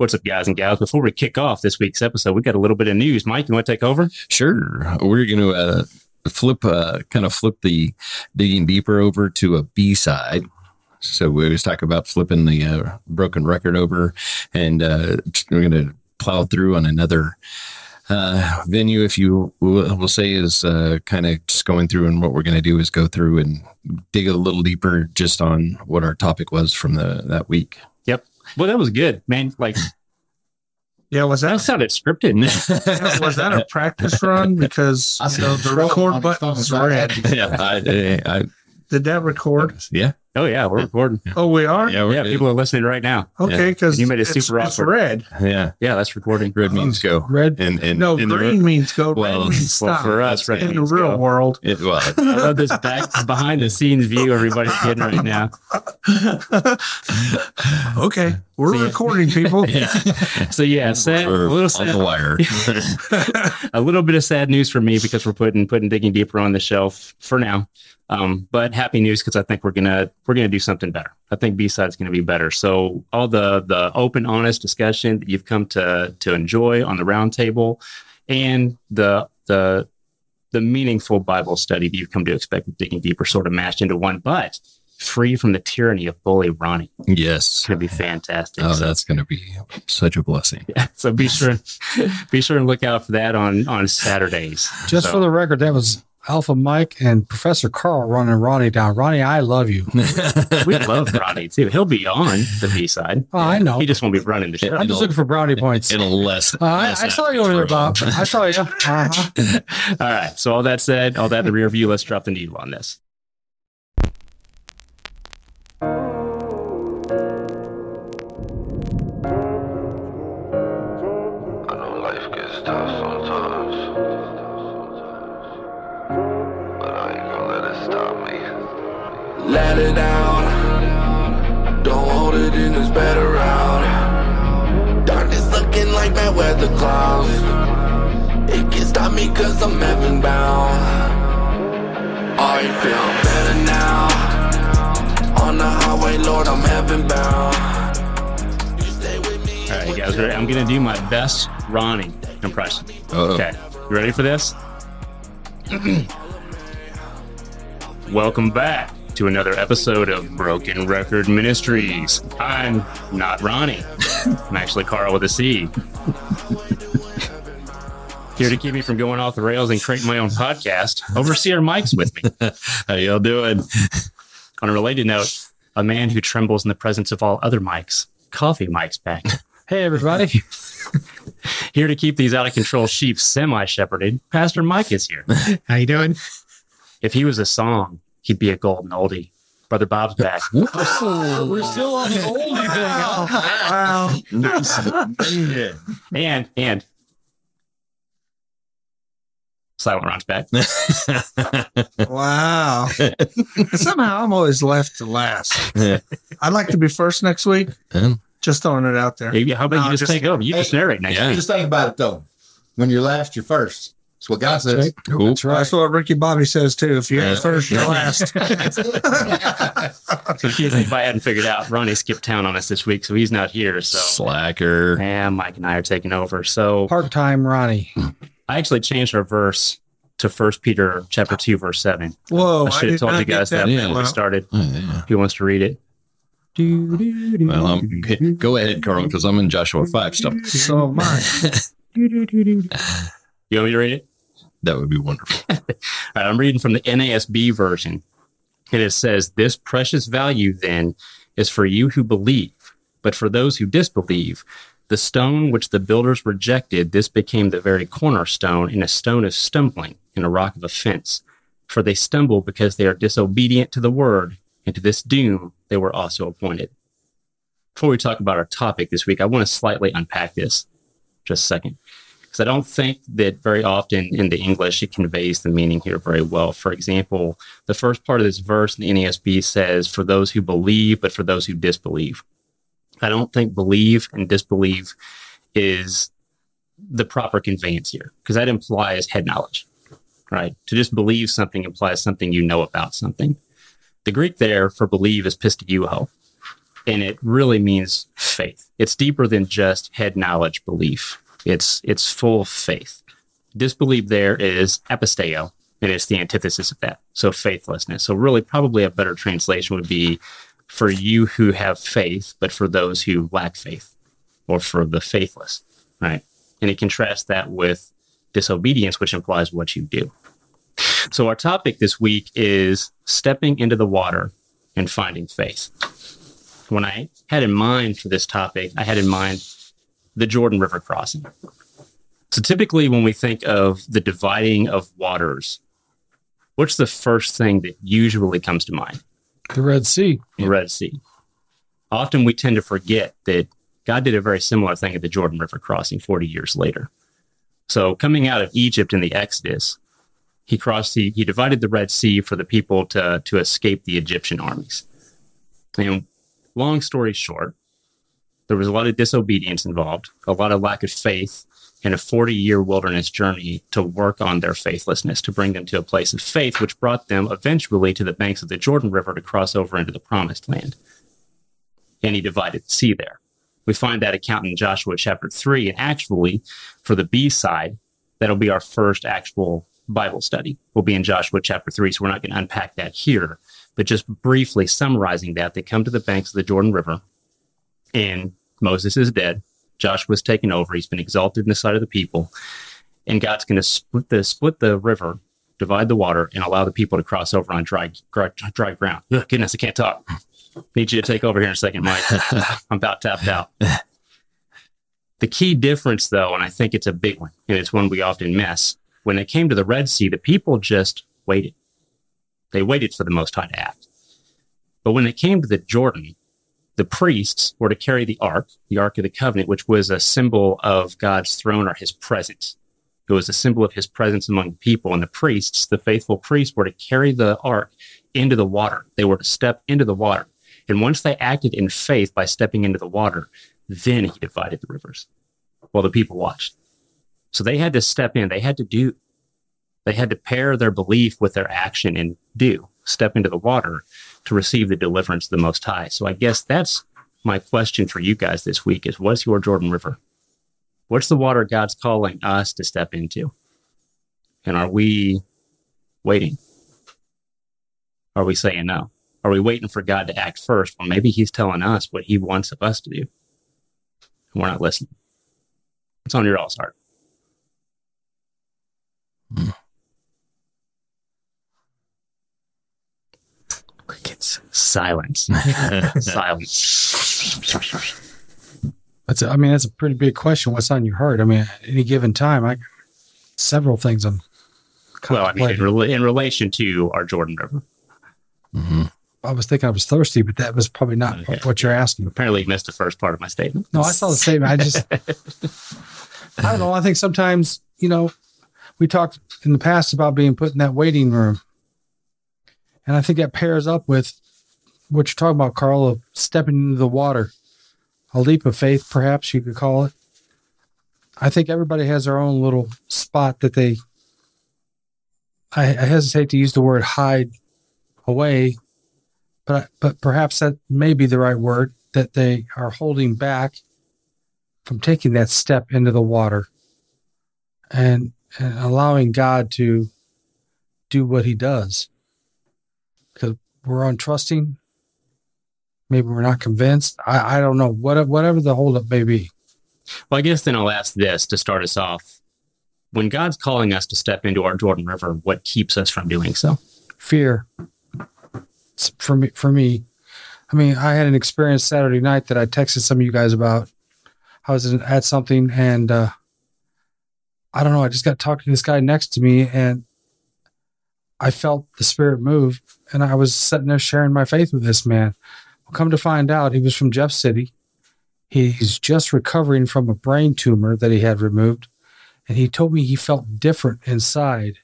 What's up, guys and gals? Before we kick off this week's episode, we got a little bit of news. Mike, you want to take over? Sure. We're going to uh, flip, uh, kind of flip the digging deeper over to a B side. So we always talk about flipping the uh, broken record over, and uh, we're going to plow through on another uh, venue, if you will, will say, is uh, kind of just going through. And what we're going to do is go through and dig a little deeper just on what our topic was from the that week. Yep. Well, that was good, man. Like, Yeah, was that that sounded scripted. was that a practice run? Because you know, the record button was red. yeah, I, I, Did that record? yeah, oh, yeah, we're recording. Oh, we are. yeah, we're Yeah, people are listening right now. Okay, because You made it super it's, awkward. red. yeah. Yeah, that's recording. Red means go. Red. And and No, in the green means go. well, red means Well, stop. for us, red in the real go. world. It, well, I love this back behind the scenes view everybody's getting right now. okay, we're See ya. recording, people. yeah, So yeah, sad, a we're little on the sad, wire. a little bit of sad news for me because we're putting putting digging deeper on the shelf for now. Um, but happy news because I think we're gonna we're gonna do something better. I think B side's gonna be better. So all the the open, honest discussion that you've come to to enjoy on the roundtable, and the the the meaningful Bible study that you've come to expect with digging deeper, sort of mashed into one, but free from the tyranny of bully Ronnie. yes. It's gonna be fantastic. Oh, So- that's going to be such a blessing. yeah, so be sure be sure and look out for that on on Saturdays. Just So- for the record, that was Alpha Mike and Professor Carl running Ronnie down. Ronnie, I love you. we love Ronnie too. He'll be on the B side. Oh, I know. He just won't be running the show. I'm just looking for brownie points. Uh, In a less. I, I saw you over there, Bob. I saw you. Uh-huh. all right. So all that said, all that in the rear view. Let's drop the needle on this. Cause I'm heaven bound. I feel better now. On the highway, Lord, I'm heaven bound. Stay with me. All right, you guys ready? I'm gonna do my best Ronnie impression. Uh-oh. Okay, you ready for this? Welcome back to another episode of Broken Record Ministries. I'm not Ronnie. I'm actually Carl with a C. Here to keep me from going off the rails and creating my own podcast, Overseer Mike's with me. How y'all doing? On a related note, a man who trembles in the presence of all other mics, Coffee Mike's back. Hey, everybody. Here to keep these out of control sheep semi shepherded, Pastor Mike is here. How you doing? If he was a song, he'd be a golden oldie. Brother Bob's back. We're still on the oldie thing. Wow. and, and, Silent Ron's back. wow. Somehow I'm always left to last. I'd like to be first next week. Just throwing it out there. Maybe, how about No, you just, just- take over? You just narrate next Yeah. week. Just think about it though. When you're last, you're first. That's what God says. cool. That's right. That's what Ricky Bobby says too. If you're Yeah. first, you're last. So in case anybody hadn't figured out, Ronnie skipped town on us this week, so he's not here. So, Slacker. and Mike and I are taking over. So Part time Ronnie. Hmm. I actually changed our verse to First Peter chapter two, verse seven. Whoa! I should have told you guys that Yeah. before we started. Oh, yeah. Who wants to read it? Well, um, go ahead, Carl, because I'm in Joshua 5 stuff. So am I. You want me to read it? That would be wonderful. All right, I'm reading from the NASB version. And it says, This precious value then is for you who believe, but for those who disbelieve, the stone which the builders rejected, this became the very cornerstone and a stone of stumbling and a rock of offense. For they stumble because they are disobedient to the word, and to this doom they were also appointed. Before we talk about our topic this week, I want to slightly unpack this just a second because I don't think that very often in the English it conveys the meaning here very well. For example, the first part of this verse in the says, for those who believe, but for those who disbelieve. I don't think believe and disbelieve is the proper conveyance here because that implies head knowledge, right? To just believe something implies something you know about something. The Greek there for believe is pisteuo, and it really means faith. It's deeper than just head knowledge belief. It's it's full faith. Disbelief there is apisteo, and it's the antithesis of that. So faithlessness. So really, probably a better translation would be for you who have faith, but for those who lack faith, or for the faithless, right? And it contrasts that with disobedience, which implies what you do. So our topic this week is stepping into the water and finding faith. When I had in mind for this topic, I had in mind the Jordan River crossing. So typically, when we think of the dividing of waters, what's the first thing that usually comes to mind? The Red Sea. The Red Sea. Often we tend to forget that God did a very similar thing at the Jordan River crossing 40 years later. So, coming out of Egypt in the Exodus, he crossed he divided the Red Sea for the people to, to escape the Egyptian armies. And long story short, there was a lot of disobedience involved, a lot of lack of faith, and a 40 year wilderness journey to work on their faithlessness, to bring them to a place of faith, which brought them eventually to the banks of the Jordan River to cross over into the promised land. And he divided the sea there. We find that account in Joshua chapter 3. And actually, for the B side, that'll be our first actual Bible study. Will be in Joshua chapter 3. So we're not going to unpack that here. But just briefly summarizing that, they come to the banks of the Jordan River, and Moses is dead. Joshua's taken over. He's been exalted in the sight of the people, and God's going to split the split the river, divide the water, and allow the people to cross over on dry dry, dry ground. Ugh, goodness, I can't talk. Need you to take over here in a second, Mike. I'm about tapped out. The key difference, though, and I think it's a big one, and it's one we often miss. When it came to the Red Sea, the people just waited. They waited for the Most High to act. But when it came to the Jordan, the priests were to carry the ark, the ark of the covenant, which was a symbol of God's throne or his presence. It was a symbol of his presence among people. And the priests, the faithful priests, were to carry the ark into the water. They were to step into the water. And once they acted in faith by stepping into the water, then he divided the rivers while the people watched. So they had to step in, they had to do, they had to pair their belief with their action and do, step into the water to receive the deliverance of the Most High. So I guess that's my question for you guys this week is what's your Jordan River? What's the water God's calling us to step into? And are we waiting? Are we saying no? Are we waiting for God to act first? Well, maybe He's telling us what He wants of us to do. And we're not listening. It's on your all's heart. Hmm. Crickets. Silence. Silence. That's. A, I mean, that's a pretty big question. What's on your heart? I mean, at any given time, I several things I'm. Well, I mean, in, contemplating. rela- in relation to our Jordan River. Mm-hmm. I was thinking I was thirsty, but that was probably not Okay. what you're asking. Apparently, you missed the first part of my statement. No, I saw the statement. I just, I don't know. I think sometimes, you know, we talked in the past about being put in that waiting room. And I think that pairs up with what you're talking about, Carl, of stepping into the water. A leap of faith, perhaps you could call it. I think everybody has their own little spot that they, I, I hesitate to use the word hide away, but, but perhaps that may be the right word that they are holding back from taking that step into the water and, and allowing God to do what he does. Because we're untrusting. Maybe we're not convinced. I, I don't know. What, whatever the holdup may be. Well, I guess then I'll ask this to start us off. When God's calling us to step into our Jordan River, what keeps us from doing so? Fear. It's for me, for me, I mean, I had an experience Saturday night that I texted some of you guys about. I was at something and uh, I don't know. I just got talking to this guy next to me and I felt the spirit move and I was sitting there sharing my faith with this man. Well, come to find out, he was from Jeff City. He's just recovering from a brain tumor that he had removed. And he told me he felt different inside,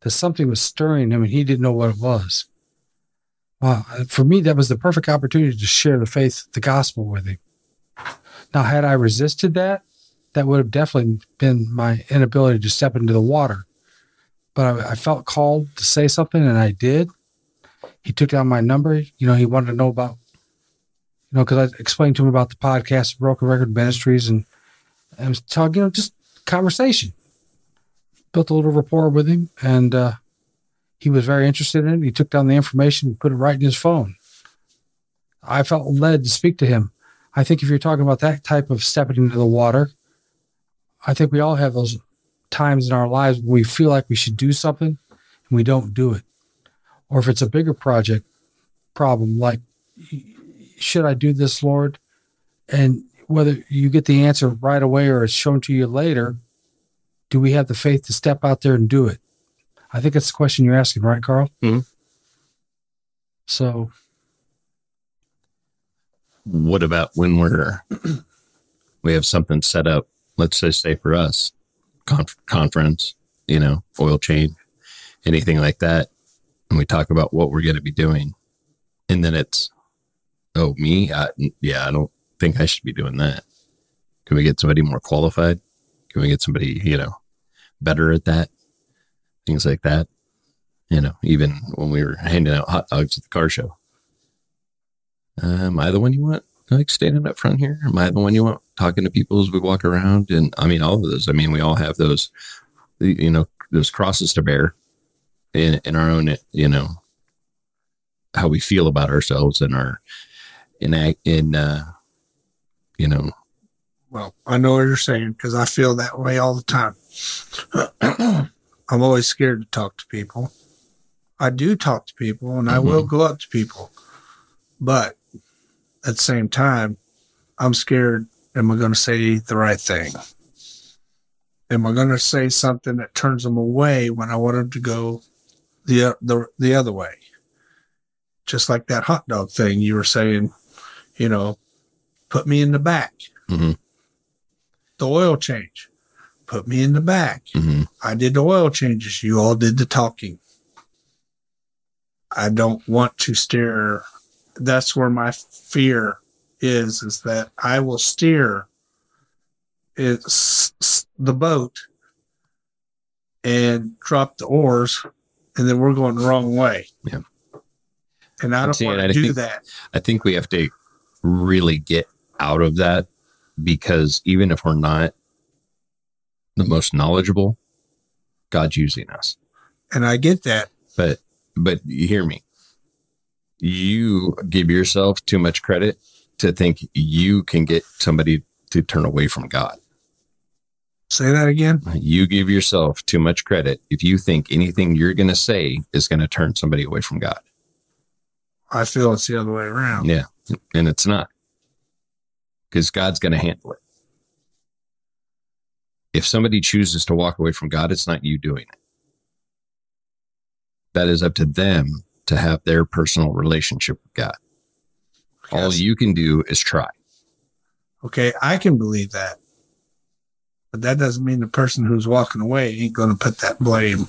that something was stirring him and he didn't know what it was. For me, that was the perfect opportunity to share the faith, the gospel with him. Now, had I resisted that, that would have definitely been my inability to step into the water. But I, I felt called to say something and I did. He took down my number. You know, he wanted to know about, you know, because I explained to him about the podcast, Broken Record Ministries, and I was talking, you know, just conversation. Built a little rapport with him, and uh, he was very interested in it. He took down the information and put it right in his phone. I felt led to speak to him. I think if you're talking about that type of stepping into the water, I think we all have those times in our lives when we feel like we should do something and we don't do it. Or if it's a bigger project problem, like, should I do this, Lord? And whether you get the answer right away or it's shown to you later, do we have the faith to step out there and do it? I think that's the question you're asking, right, Carl? Mhm. So what about when we're we have something set up let's just say for us conf- conference you know oil change anything like that. And we talk about what we're going to be doing. And then it's oh me? I, yeah i don't think i should be doing that. Can we get somebody more qualified? Can we get somebody you know better at that? Things like that. You know even when we were handing out hot dogs at the car show. Uh, am I the one you want like standing up front here? Am I the one you want talking to people as we walk around? And I mean, all of those. I mean, we all have those, you know, those crosses to bear in in our own, you know, how we feel about ourselves and our in in, uh, you know, Well, I know what you're saying because I feel that way all the time. I'm always scared to talk to people. I do talk to people and I will go up to people. But at the same time, I'm scared. Am I going to say the right thing? Am I going to say something that turns them away when I want them to go the, the, the other way? Just like that hot dog thing you were saying, you know, put me in the back. Mhm. The oil change, put me in the back. mhm. I did the oil changes. You all did the talking. I don't want to steer. That's where my fear is, is that I will steer it's the boat and drop the oars and then we're going the wrong way. Yeah. And I don't want to do think- that. I think we have to really get out of that because even if we're not the most knowledgeable, God's using us. And I get that. But but you hear me. You give yourself too much credit to think you can get somebody to turn away from God. Say that again. You give yourself too much credit if you think anything you're going to say is going to turn somebody away from God. I feel it's the other way around. Yeah. And it's not because God's going to handle it. If somebody chooses to walk away from God, it's not you doing it. That is up to them to have their personal relationship with God. All Yes. you can do is try. Okay, I can believe that. But that doesn't mean the person who's walking away ain't going to put that blame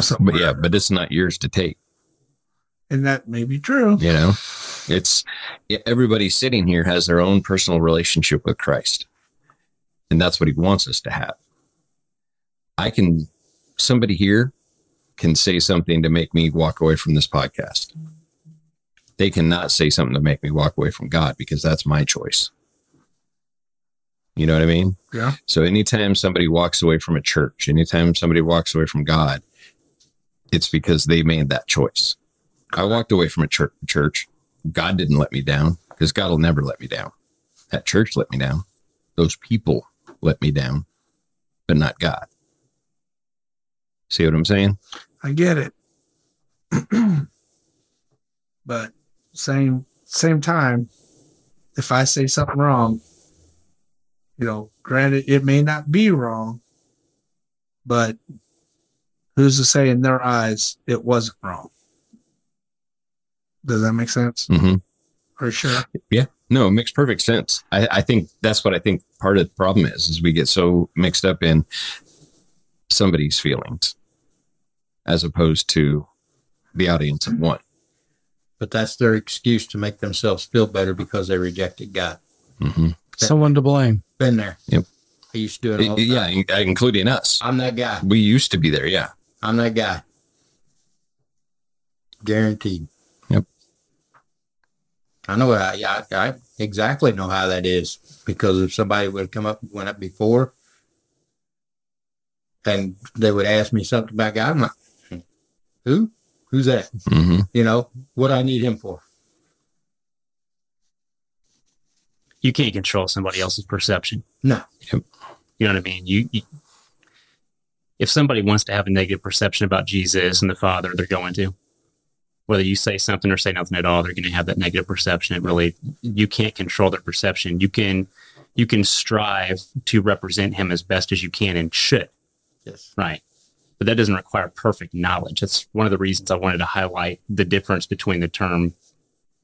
somewhere. But yeah, but it's not yours to take. And that may be true. You know, it's everybody sitting here has their own personal relationship with Christ. And that's what he wants us to have. I can, somebody here can say something to make me walk away from this podcast. They cannot say something to make me walk away from God because that's my choice. You know what I mean? Yeah. So anytime somebody walks away from a church, anytime somebody walks away from God, it's because they made that choice. I walked away from a church. church. God didn't let me down because God will never let me down. That church let me down. Those people let me down, but not God. See what I'm saying? I get it. but same same time, if I say something wrong, you know, granted it may not be wrong, but who's to say in their eyes it wasn't wrong? Does that make sense? Mm-hmm. For sure. Yeah. No, it makes perfect sense. I, I think that's what I think part of the problem is, is we get so mixed up in somebody's feelings as opposed to the audience of one. But that's their excuse to make themselves feel better because they rejected God. Mm-hmm. someone to blame. Been there. Yep. I used to do it all the Yeah, time. in- including us. I'm that guy. We used to be there. Yeah. I'm that guy. Guaranteed. Yep. I know how, yeah, I, I exactly know how that is because if somebody would have come up went up before and they would ask me something about God, I'm like, "Hmm, who? Who's that? hmm You know, what I need him for? You can't control somebody else's perception. No. You know what I mean? You, you if somebody wants to have a negative perception about Jesus and the Father, they're going to. Whether you say something or say nothing at all, they're going to have that negative perception. It really you can't control their perception. You can you can strive to represent him as best as you can and should. Yes. Right. But that doesn't require perfect knowledge. That's one of the reasons I wanted to highlight the difference between the term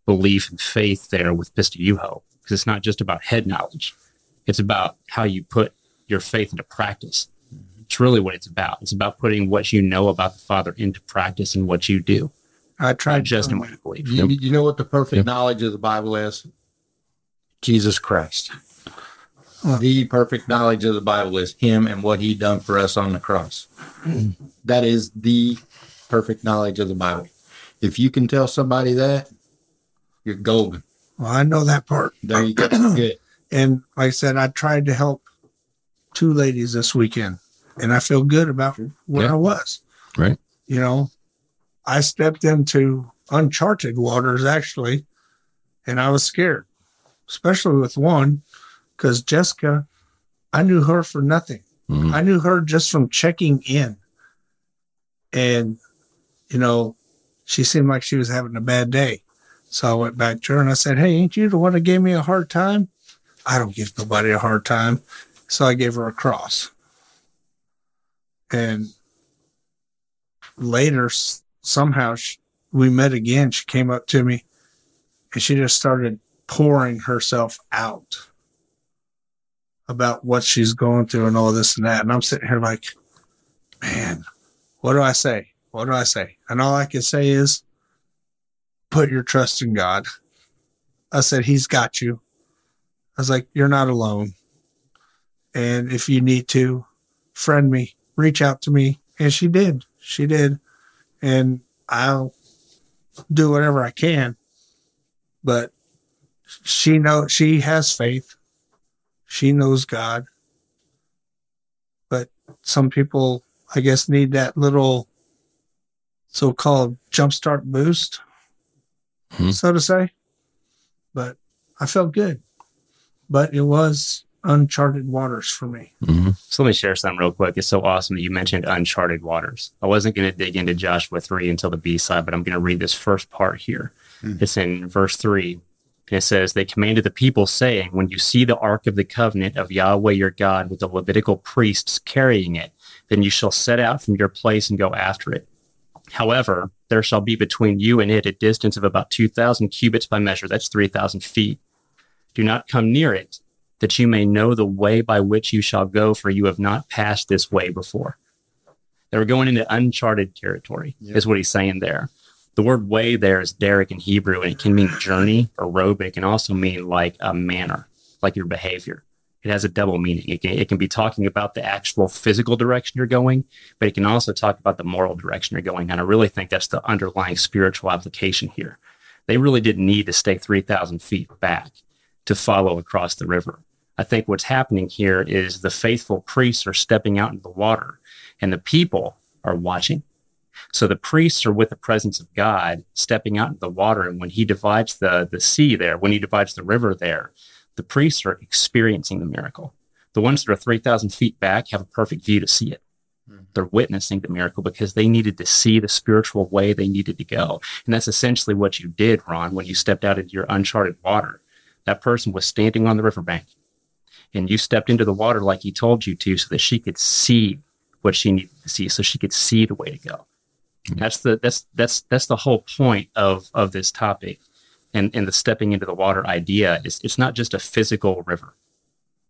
belief and faith there with pisteuo, because it's not just about head knowledge. It's about how you put your faith into practice. Mm-hmm. It's really what it's about. It's about putting what you know about the Father into practice in what you do, I not tried just in to what you believe. You, you know what the perfect Yep. knowledge of the Bible is? Jesus Christ. Well- the perfect knowledge of the Bible is Him and what He done for us on the cross. that is the perfect knowledge of the Bible. If you can tell somebody that, you're golden. Well, I know that part. There you go. Good. And like I said, I tried to help two ladies this weekend, and I feel good about where Yeah. I was. Right. You know, I stepped into uncharted waters actually, and I was scared, especially with one, because Jessica, I knew her for nothing. Mhm. I knew her just from checking in. And, you know, she seemed like she was having a bad day. So I went back to her and I said, Hey, ain't you the one that gave me a hard time? I don't give nobody a hard time. So I gave her a cross. And later, somehow sh we met again. She came up to me and she just started pouring herself out about what she's going through and all this and that. And I'm sitting here like, man, what do I say? What do I say? And all I can say is, put your trust in God. I said, He's got you. I was like, You're not alone. And if you need to, friend me, reach out to me. And she did. She did. And I'll do whatever I can. But she knows she has faith. She knows God. But some people, I guess, need that little so called jumpstart boost, Hmm. so to say. But I felt good. But it was uncharted waters for me. Mhm. So let me share something real quick. It's so awesome that you mentioned uncharted waters. I wasn't going to dig into Joshua 3 until the B side, but I'm going to read this first part here. Mhm. It's in verse 3. And it says, They commanded the people, saying, When you see the ark of the covenant of Yahweh your God with the Levitical priests carrying it, then you shall set out from your place and go after it. However, there shall be between you and it a distance of about 2,000 cubits by measure. That's 3,000 feet. Do not come near it, that you may know the way by which you shall go, for you have not passed this way before. They were going into uncharted territory, Yeah. is what he's saying there. The word way there is Derek in Hebrew, and it can mean journey or road, but it can also mean like a manner, like your behavior. It has a double meaning. It can, it can be talking about the actual physical direction you're going, but it can also talk about the moral direction you're going. And I really think that's the underlying spiritual application here. They really didn't need to stay 3,000 feet back to follow across the river. I think what's happening here is the faithful priests are stepping out into the water and the people are watching. So the priests are with the presence of God stepping out into the water. And when he divides the, the sea there, when he divides the river there, the priests are experiencing the miracle. The ones that are 3,000 feet back have a perfect view to see it. Hmm. They're witnessing the miracle because they needed to see the spiritual way they needed to go. And that's essentially what you did, Ron, when you stepped out into your uncharted water. That person was standing on the riverbank and you stepped into the water like he told you to so that she could see what she needed to see, so she could see the way to go. That's the that's that's that's the whole point of of this topic and and the stepping into the water idea is it's not just a physical river.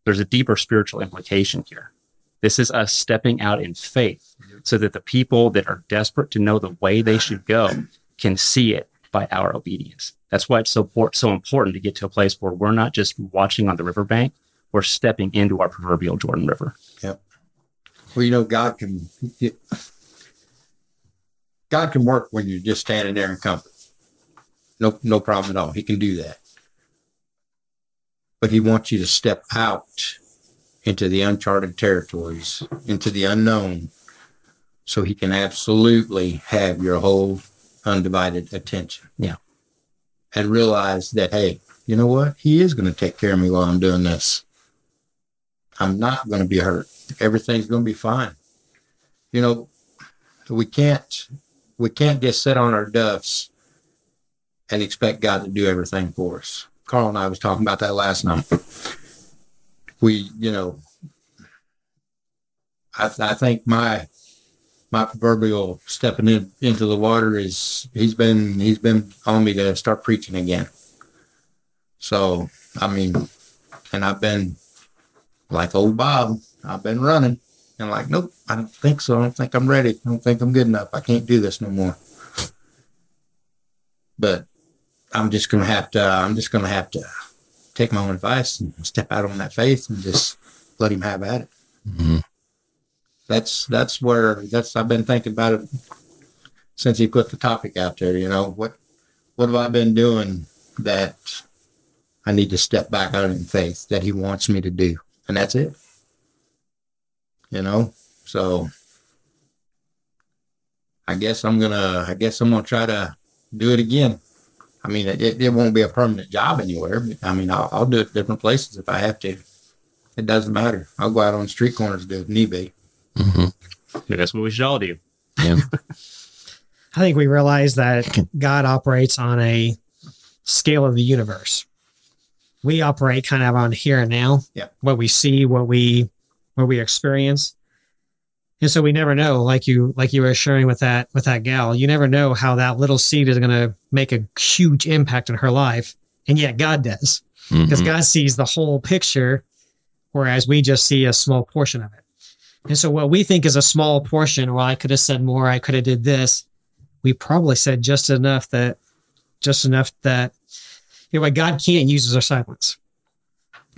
There's a deeper spiritual implication here. This is us stepping out in faith so that the people that are desperate to know the way they should go can see it by our obedience. That's why it's so so important to get to a place where we're not just watching on the riverbank, we're stepping into our proverbial Jordan River. Yep. Well, you know, God can God can work when you're just standing there in comfort. No, no problem at all. He can do that. but he wants you to step out into the uncharted territories, into the unknown, so he can absolutely have your whole undivided attention. Yeah. And realize that, hey, you know what? He is going to take care of me while I'm doing this. I'm not going to be hurt. Everything's going to be fine. You know, we can't we can't just sit on our duffs and expect God to do everything for us. Carl and I was talking about that last night. We, you know, I, I think my my proverbial stepping in, into the water is he's been he's been on me to start preaching again. So I mean, and I've been like old Bob. I've been running and like, nope, I don't think so. I don't think I'm ready. I don't think I'm good enough. I can't do this no more. But I'm just gonna have to. I'm just gonna have to take my own advice and step out on that faith and just let him have at it. Mhm. That's that's where that's. I've been thinking about it since he put the topic out there. You know what? What have I been doing that I need to step back out in faith that he wants me to do, and that's it. You know, so I guess I'm gonna. I guess I'm gonna try to do it again. I mean, it, it won't be a permanent job anywhere. But, I mean, I'll, I'll do it different places if I have to. It doesn't matter. I'll go out on street corners to do it if need be. Mhm. That's what we should all do. Yeah. I think we realize that God operates on a scale of the universe. We operate kind of on here and now. Yeah. What we see, what we what we experience. And so we never know, like you like you were sharing with that with that gal, you never know how that little seed is gonna make a huge impact in her life. And yet God does. Because Mhm. God sees the whole picture, whereas we just see a small portion of it. And so what we think is a small portion, well, I could have said more, I could have did this. We probably said just enough that just enough that you know what God can't use is our silence.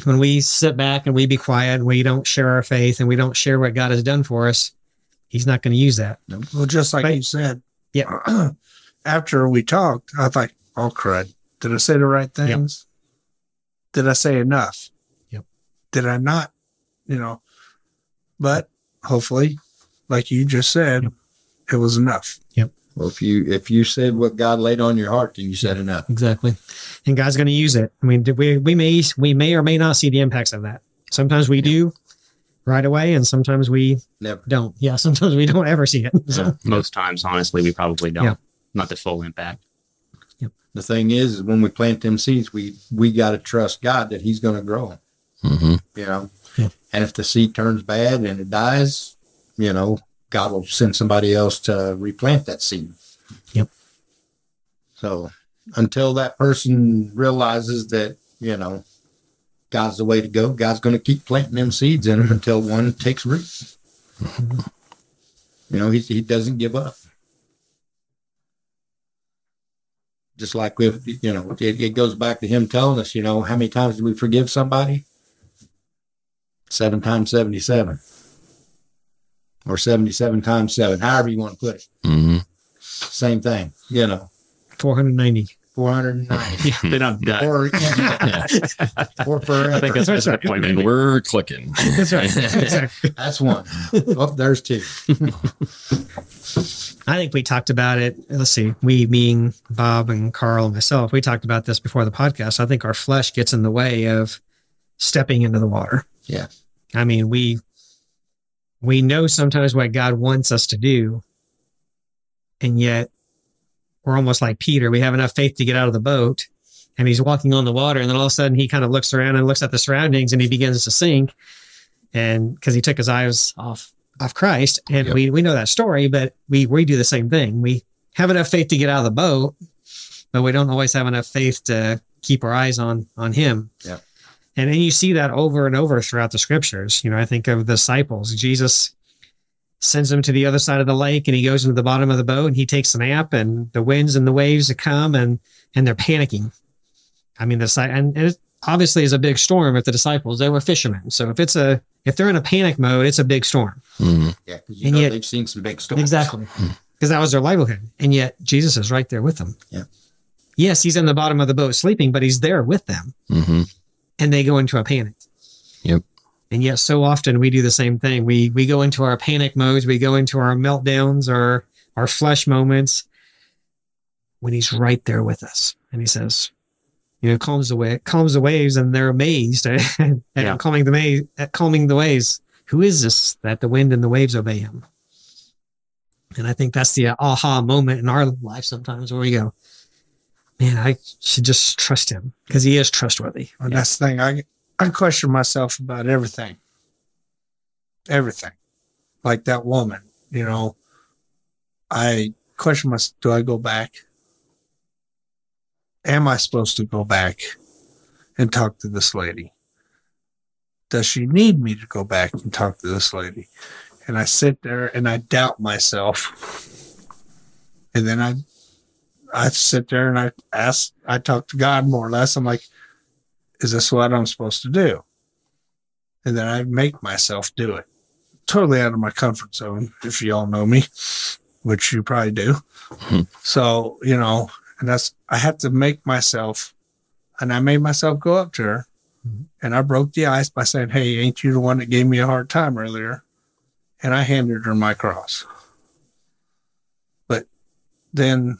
When we sit back and we be quiet and we don't share our faith and we don't share what God has done for us, He's not going to use that. Well, just like Right. you said. Yeah. After we talked, I thought, oh crud. Did I say the right things? Did I say enough? Yep. Did I not? You know. But hopefully, like you just said, it was enough. Well, if you if you said what God laid on your heart, then you said enough. Exactly. And God's going to use it. I mean, we we may we may or may not see the impacts of that. Sometimes we do right away, and sometimes we Never. don't. Yeah, sometimes we don't ever see it. So, Most times, honestly, we probably don't. Yeah. Not the full impact. The thing is, is when we plant them seeds, we we got to trust God that He's going to grow 'em, Mhm. You know, Yeah. and if the seed turns bad and it dies, you know, God will send somebody else to replant that seed. Yep. So until that person realizes that you know God's the way to go, God's going to keep planting them seeds in them until one takes root. You know, he he doesn't give up. Just like with you know, it, it goes back to him telling us, you know, how many times do we forgive somebody? Seven times seventy-seven, or seventy-seven times seven, however you want to put it. Mhm. Same thing, you know, 490. four hundred and ninety, Yeah, they're not done. or or forever. I think that's That's right. point. And maybe. we're clicking. That's right. Exactly. That's one. Oh, there's two. I think we talked about it. Let's see, we being Bob and Carl and myself, we talked about this before the podcast. I think our flesh gets in the way of stepping into the water. Yeah. I mean, we we know sometimes what God wants us to do, and yet we're almost like Peter. We have enough faith to get out of the boat, and he's walking on the water, and then all of a sudden he kind of looks around and looks at the surroundings, and he begins to sink, and because he took his eyes off off Christ, and Yep. we we know that story, but we we do the same thing. We have enough faith to get out of the boat, but we don't always have enough faith to keep our eyes on on Him. Yep. And then you see that over and over throughout the scriptures. You know, I think of the disciples. Jesus sends them to the other side of the lake, and he goes into the bottom of the boat, and he takes a nap, and the winds and the waves come, and and they're panicking. I mean, the si- and it obviously is a big storm. If the disciples, they were fishermen, so if it's a if they're in a panic mode, it's a big storm. Mhm. Yeah, because you And know yet- they've seen some big storms. Exactly. Because that was their livelihood. And yet Jesus is right there with them. Yeah. Yes, he's in the bottom of the boat sleeping, but he's there with them. Mhm. And they go into a panic. Yep. And yet so often we do the same thing. We we go into our panic modes, we go into our meltdowns or our flesh moments when he's right there with us. And he says, you know, calms the way calms the waves and they're amazed at Yeah. calming the ma- at calming the waves. Who is this that the wind and the waves obey him? And I think that's the aha moment in our life sometimes where we go, man, I should just trust him because he is trustworthy. And that's the thing. I I question myself about everything. Everything. Like that woman, you know. I question myself, do I go back? Am I supposed to go back and talk to this lady? Does she need me to go back and talk to this lady? And I sit there and I doubt myself. And then I I sit there and I ask I talk to God more or less. I'm like, is this what I'm supposed to do? And then I make myself do it. Totally out of my comfort zone, if you all know me, which you probably do. Hmm. So, you know, and that's, I have to make myself, and I made myself go up to her and I broke the ice by saying, Hey, ain't you the one that gave me a hard time earlier? And I handed her my cross. But then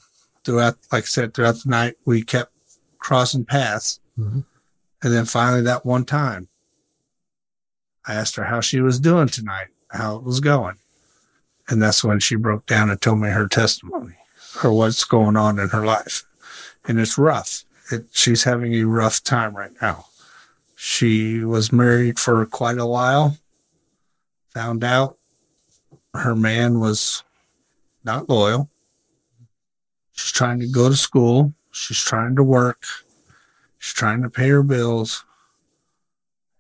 throughout, like I said, throughout the night, we kept crossing paths. Mhm. And then finally, that one time, I asked her how she was doing tonight, how it was going. And that's when she broke down and told me her testimony or what's going on in her life. And it's rough. It, she's having a rough time right now. She was married for quite a while, found out her man was not loyal. She's trying to go to school. She's trying to work. She's trying to pay her bills.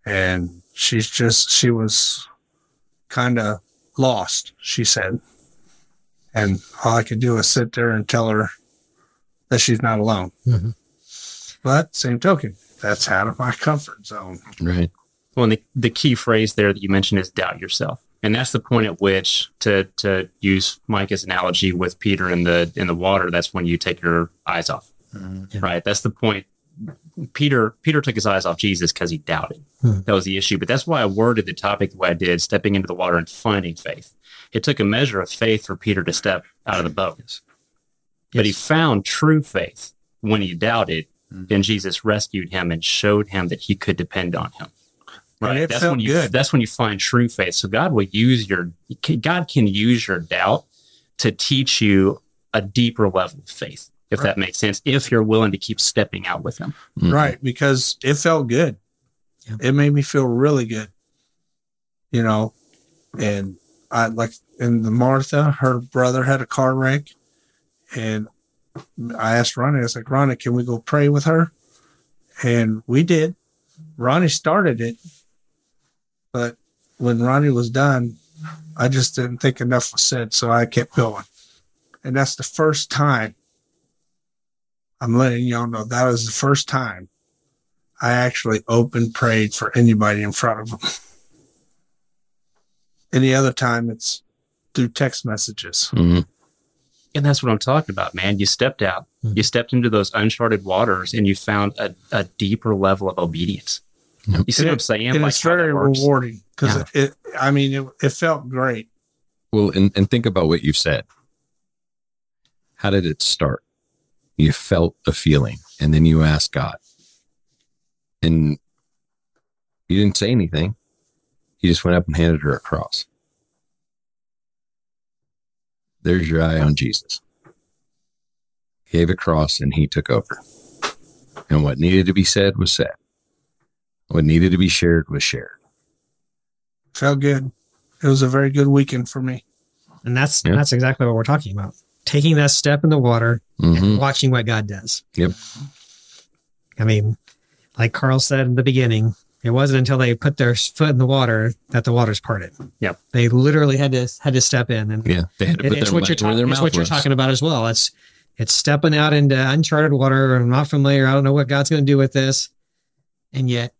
And she's just, she was kind of lost, she said. And all I could do was sit there and tell her that she's not alone. Mhm. But same token, that's out of my comfort zone. Right. Well, and the, the key phrase there that you mentioned is doubt yourself. And that's the point at which to to use Micah's analogy with Peter in the in the water, that's when you take your eyes off. Yeah. Right. That's the point. Peter Peter took his eyes off Jesus because he doubted. Hmm. That was the issue. But that's why I worded the topic the way I did, stepping into the water and finding faith. It took a measure of faith for Peter to step out of the boat. But he found true faith when he doubted, Mm-hmm. and Jesus rescued him and showed him that he could depend on him. And Right. it That's when you good. that's when you find true faith. So God will use your God can use your doubt to teach you a deeper level of faith, if that makes sense, if you're willing to keep stepping out with him. Mhm. Right. Because it felt good. Yeah. It made me feel really good. You know, and I like, and the Martha, her brother had a car wreck. And I asked Ronnie, I was like, Ronnie, can we go pray with her? And we did. Ronnie started it. But when Ronnie was done, I just didn't think enough was said. So I kept going. And that's the first time I'm letting y'all know that was the first time I actually open prayed for anybody in front of them. Any other time, it's through text messages. Mhm. And that's what I'm talking about, man. You stepped out, Mhm. you stepped into those uncharted waters, and you found a, a deeper level of obedience. Yep. You see And what I'm saying? and Like it's very rewarding because Yeah. it, I mean, it, it felt great. Well, and, and think about what you've said. How did it start? You felt a feeling and then you asked God. And you didn't say anything. You just went up and handed her a cross. There's your eye on Jesus. Gave a cross and he took over. And what needed to be said was said. What needed to be shared was shared. Felt good. It was a very good weekend for me. And that's Yeah. that's exactly what we're talking about. Taking that step in the water Mhm. and watching what God does. Yep. I mean, like Carl said in the beginning, it wasn't until they put their foot in the water that the waters parted. Yep. They literally had to had to step in and Yeah. They had to it- put it's their what you're money where talking their it's what you're was. talking about as well. It's it's stepping out into uncharted water. I'm not familiar. I don't know what God's going to do with this. And yet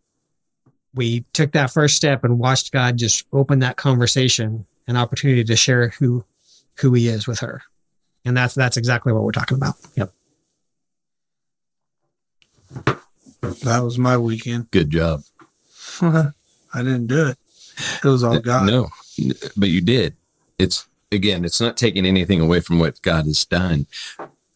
we took that first step and watched God just open that conversation, an opportunity to share who who he is with her. And that's that's exactly what we're talking about. Yep. That was my weekend. Good job. I didn't do it. It was all God. No, but you did. It's again, it's not taking anything away from what God has done,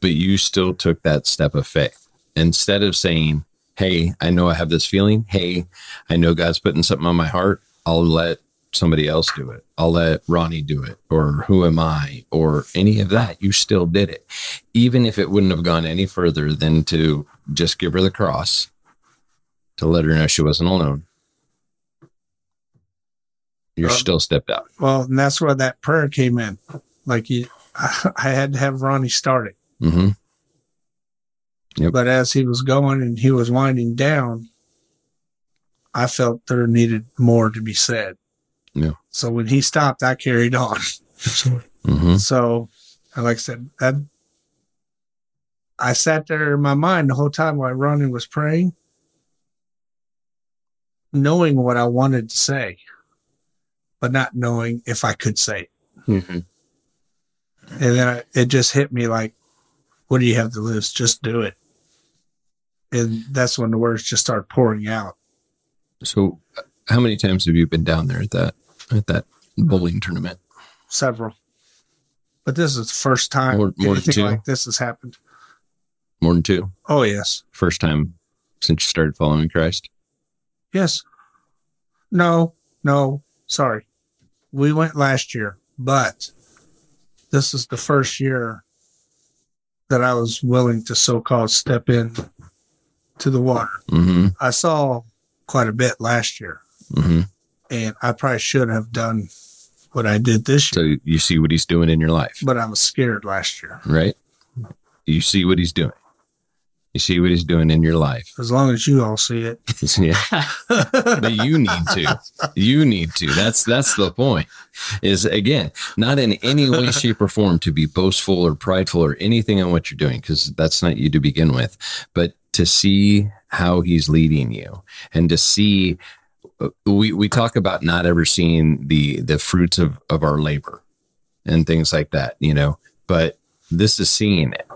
but you still took that step of faith instead of saying, Hey, I know I have this feeling. Hey, I know God's putting something on my heart. I'll let somebody else do it. I'll let Ronnie do it, or who am I, or any of that. You still did it. Even if it wouldn't have gone any further than to just give her the cross to let her know she wasn't alone. You're Um, still stepped out. Well, and that's where that prayer came in. Like you, I had to have Ronnie start it. Mm-hmm. Yep. But as he was going and he was winding down, I felt there needed more to be said. Yeah. So when he stopped, I carried on. Mm-hmm. So, and like I said, that I sat there in my mind the whole time while Ronnie was praying, knowing what I wanted to say, but not knowing if I could say it. Mm-hmm. And then I, it just hit me like, what do you have to lose? Just do it. And that's when the words just started pouring out. So, how many times have you been down there at that at that bowling tournament? Several. But this is the first time More- more anything two? like this has happened. More than two. Oh, yes. First time since you started following Christ. Yes. No, no, sorry. We went last year, but this is the first year that I was willing to so called step in to the water. Mm-hmm. I saw quite a bit last year, Mm-hmm. and I probably should have done what I did this year, So you see what he's doing in your life, but I was scared last year. right? You see what he's doing. You see what he's doing in your life. As long as you all see it. yeah. but you need to. You need to. That's that's the point. Is again, not in any way, shape, or form to be boastful or prideful or anything on what you're doing, because that's not you to begin with. But to see how he's leading you and to see uh, we we talk about not ever seeing the the fruits of of our labor and things like that, you know, but this is seeing it.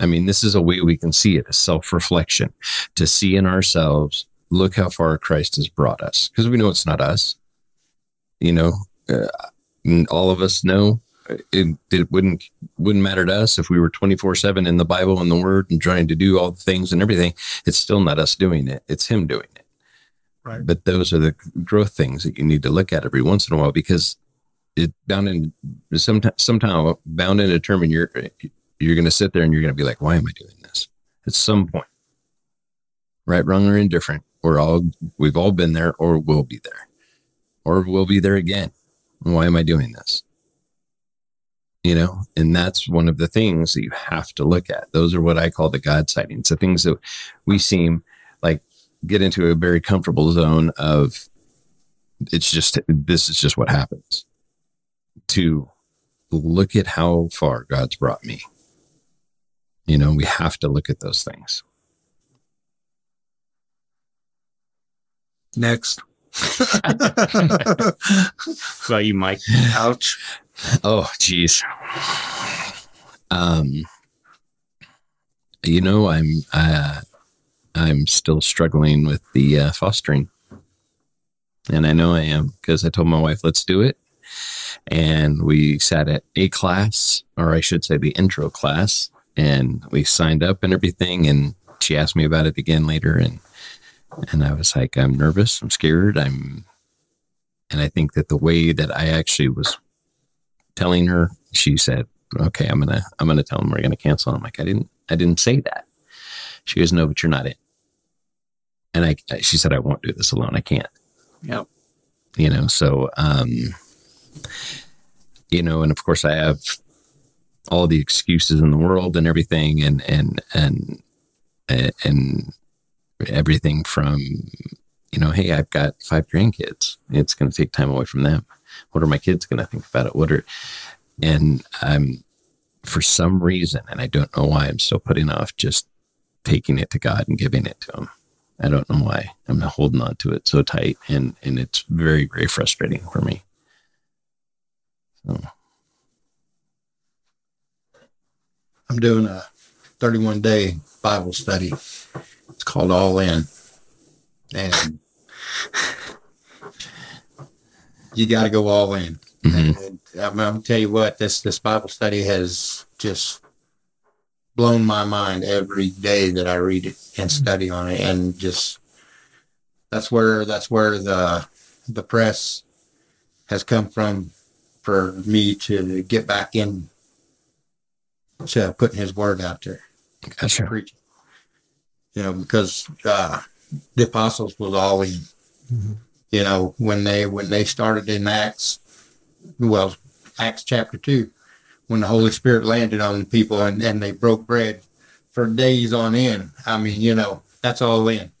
I mean, this is a way we can see it, a self-reflection to see in ourselves look how far Christ has brought us because we know it's not us. You know, uh, all of us know it, it wouldn't wouldn't matter to us if we were 24/7 in the Bible and the word and trying to do all the things and everything. It's still not us doing it. It's him doing it. Right. But those are the growth things that you need to look at every once in a while because it bound in sometime sometime bound and determined you're you're going to sit there and you're going to be like, why am I doing this? At some point, right, wrong, or indifferent, we're all we've all been there, or will be there, or will be there again. Why am I doing this? You know, and that's one of the things that you have to look at. Those are what I call the God sightings, the things that we seem like get into a very comfortable zone of it's just this is just what happens. To look at how far God's brought me. You know, we have to look at those things. Next. Well, you, Mike. Ouch. Oh, geez. Um, you know, I'm uh, I'm still struggling with the uh, fostering, and I know I am because I told my wife let's do it, and we sat at a class, or I should say, the intro class, and we signed up and everything, and she asked me about it again later, and and I was like, I'm nervous, I'm scared, I'm, and I think that the way that I actually was telling her, she said, "Okay, I'm gonna I'm gonna tell them we're gonna cancel." I'm like, "I didn't I didn't say that." She goes, "No, but you're not in." And I she said, "I won't do this alone. I can't." Yep. You know, so um, you know, and of course I have all the excuses in the world and everything, and and and and everything from you know, hey, I've got five grandkids. It's going to take time away from them. What are my kids going to think about it? What are, and I'm, for some reason, and I don't know why, I'm still putting off just taking it to God and giving it to Him. I don't know why. I'm holding on to it so tight, and and it's very very frustrating for me. So I'm doing a 31 day Bible study, It's called All In. And you got to go all in. Mhm. And I'm, I'm tell you what, this this Bible study has just blown my mind every day that I read it and study on it, and just that's where that's where the the press has come from for me to get back in to putting His word out there Gotcha. preaching. You know, because uh, the apostles was all in. You know, when they when they started in Acts, well, Acts chapter two, when the Holy Spirit landed on the people and, and they broke bread for days on end. I mean, you know, that's all in.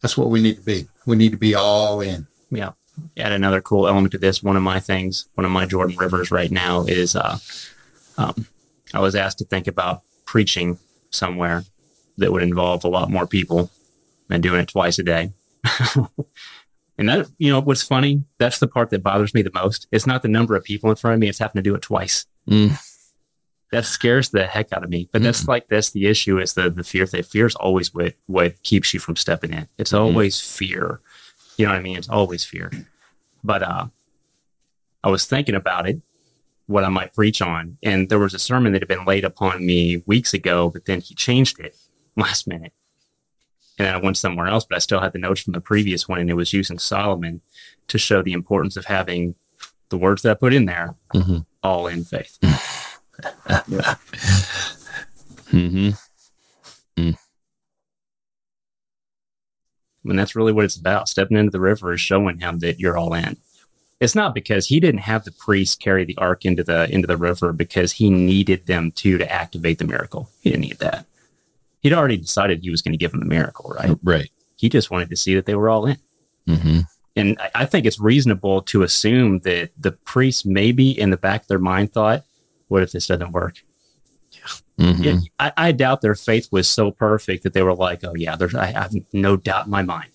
That's what we need to be. We need to be all in. Yeah. Add another cool element to this. One of my things, one of my Jordan Rivers right now is uh, um, I was asked to think about preaching somewhere that would involve a lot more people and doing it twice a day. and that, you know, what's funny, that's the part that bothers me the most. It's not the number of people in front of me, it's having to do it twice. Mm. That scares the heck out of me. But that's like that's the issue is the the fear that fear is always what what keeps you from stepping in. It's always fear. You know what I mean? It's always fear. But uh I was thinking about it, what I might preach on, and there was a sermon that had been laid upon me weeks ago, but then he changed it last minute. And then I went somewhere else, but I still had the notes from the previous one, and it was using Solomon to show the importance of having the words that I put in there Mhm. all in faith. hmm And that's really what it's about. Stepping into the river is showing him that you're all in. It's not because he didn't have the priests carry the ark into the into the river because he needed them to to activate the miracle. He didn't need that. He'd already decided he was going to give them the miracle, right? Right. He just wanted to see that they were all in. hmm And I- I think it's reasonable to assume that the priests maybe in the back of their mind thought, what if this doesn't work? hmm Yeah, I, I doubt their faith was so perfect that they were like, "Oh yeah, there's I have no doubt in my mind."